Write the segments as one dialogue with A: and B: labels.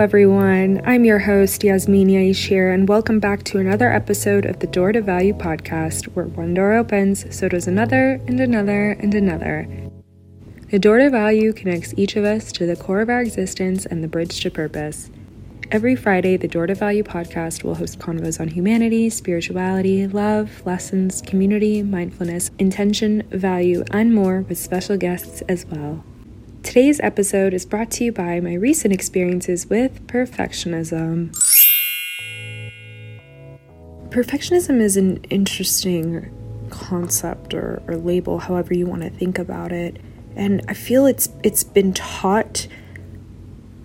A: everyone. I'm your host, Yasmin Yaishir, and welcome back to another episode of the Door to Value podcast, where one door opens, so does another, and another, and another. The Door to Value connects each of us to the core of our existence and the bridge to purpose. Every Friday, the Door to Value podcast will host convos on humanity, spirituality, love, lessons, community, mindfulness, intention, value, and more with special guests as well. Today's episode is brought to you by my recent experiences with perfectionism. Perfectionism is an interesting concept or, or label, however you want to think about it. And I feel it's it's been taught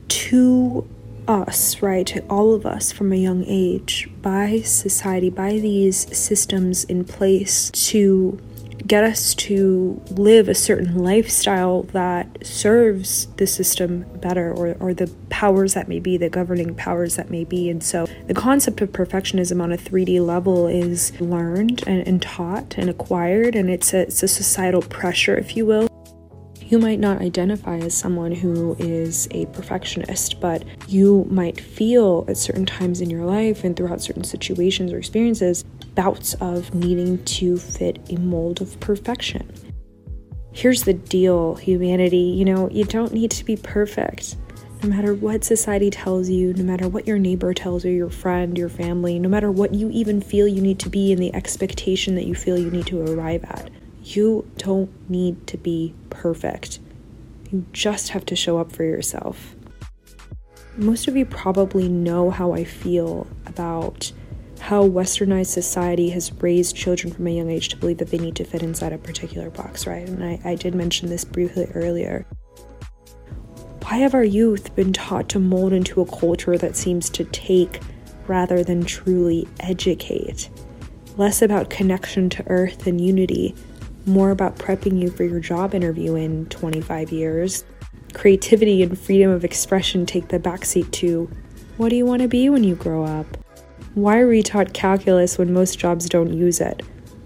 A: to us, right, to all of us from a young age by society, by these systems in place to get us to live a certain lifestyle that serves the system better or, or the powers that may be, the governing powers that may be. And so the concept of perfectionism on a 3D level is learned and, and taught and acquired, and it's a, it's a societal pressure, if you will. You might not identify as someone who is a perfectionist, but you might feel at certain times in your life and throughout certain situations or experiences bouts of needing to fit a mold of perfection. Here's the deal, humanity you know, you don't need to be perfect. No matter what society tells you, no matter what your neighbor tells you, your friend, your family, no matter what you even feel you need to be in the expectation that you feel you need to arrive at. You don't need to be perfect. You just have to show up for yourself. Most of you probably know how I feel about how westernized society has raised children from a young age to believe that they need to fit inside a particular box, right? And I, I did mention this briefly earlier. Why have our youth been taught to mold into a culture that seems to take rather than truly educate? Less about connection to earth and unity, more about prepping you for your job interview in 25 years. Creativity and freedom of expression take the backseat to what do you want to be when you grow up? Why are we taught calculus when most jobs don't use it?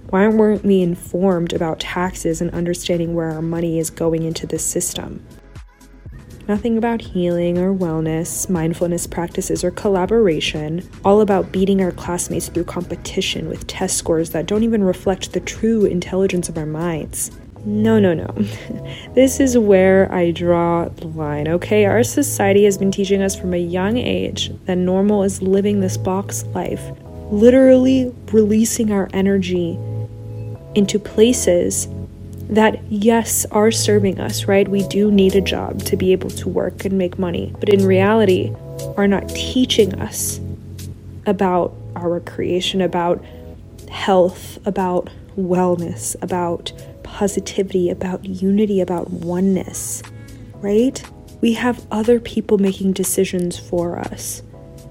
A: Why weren't we informed about taxes and understanding where our money is going into the system? Nothing about healing or wellness, mindfulness practices, or collaboration. All about beating our classmates through competition with test scores that don't even reflect the true intelligence of our minds. No, no, no. this is where I draw the line, okay? Our society has been teaching us from a young age that normal is living this box life, literally releasing our energy into places that, yes, are serving us, right? We do need a job to be able to work and make money, but in reality, are not teaching us about our creation, about health, about wellness, about positivity, about unity, about oneness, right? We have other people making decisions for us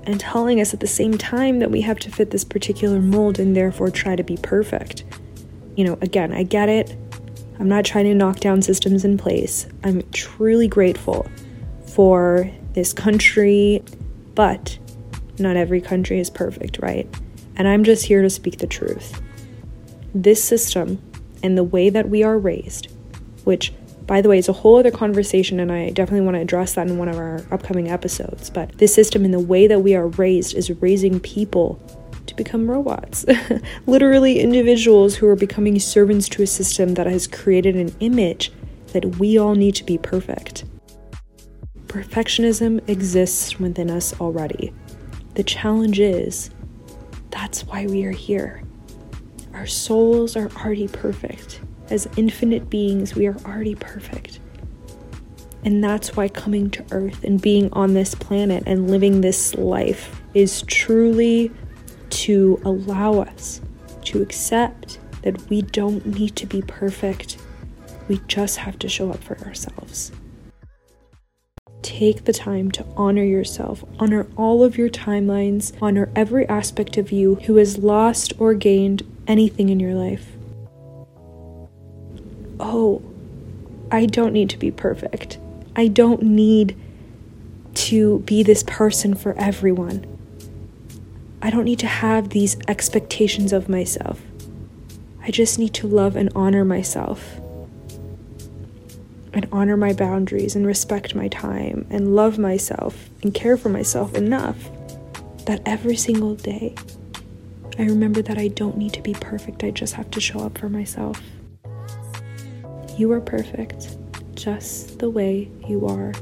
A: and telling us at the same time that we have to fit this particular mold and therefore try to be perfect. You know, again, I get it. I'm not trying to knock down systems in place. I'm truly grateful for this country, but not every country is perfect, right? And I'm just here to speak the truth. This system and the way that we are raised, which, by the way, is a whole other conversation, and I definitely want to address that in one of our upcoming episodes. But this system and the way that we are raised is raising people to become robots. Literally, individuals who are becoming servants to a system that has created an image that we all need to be perfect. Perfectionism exists within us already. The challenge is that's why we are here. Our souls are already perfect. As infinite beings, we are already perfect. And that's why coming to Earth and being on this planet and living this life is truly to allow us to accept that we don't need to be perfect. We just have to show up for ourselves. Take the time to honor yourself, honor all of your timelines, honor every aspect of you who has lost or gained anything in your life. Oh, I don't need to be perfect. I don't need to be this person for everyone. I don't need to have these expectations of myself. I just need to love and honor myself. and honor my boundaries and respect my time and love myself and care for myself enough that every single day I remember that I don't need to be perfect, I just have to show up for myself. You are perfect, just the way you are.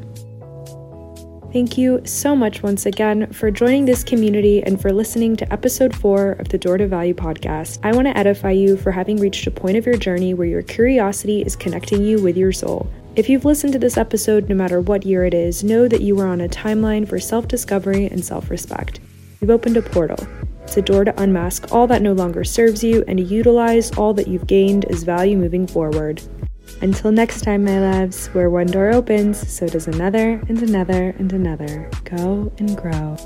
A: Thank you so much once again for joining this community and for listening to episode four of the Door to Value podcast. I want to edify you for having reached a point of your journey where your curiosity is connecting you with your soul. If you've listened to this episode, no matter what year it is, know that you are on a timeline for self discovery and self respect. You've opened a portal. It's a door to unmask all that no longer serves you and to utilize all that you've gained as value moving forward. Until next time, my loves, where one door opens, so does another and another and another. Go and grow.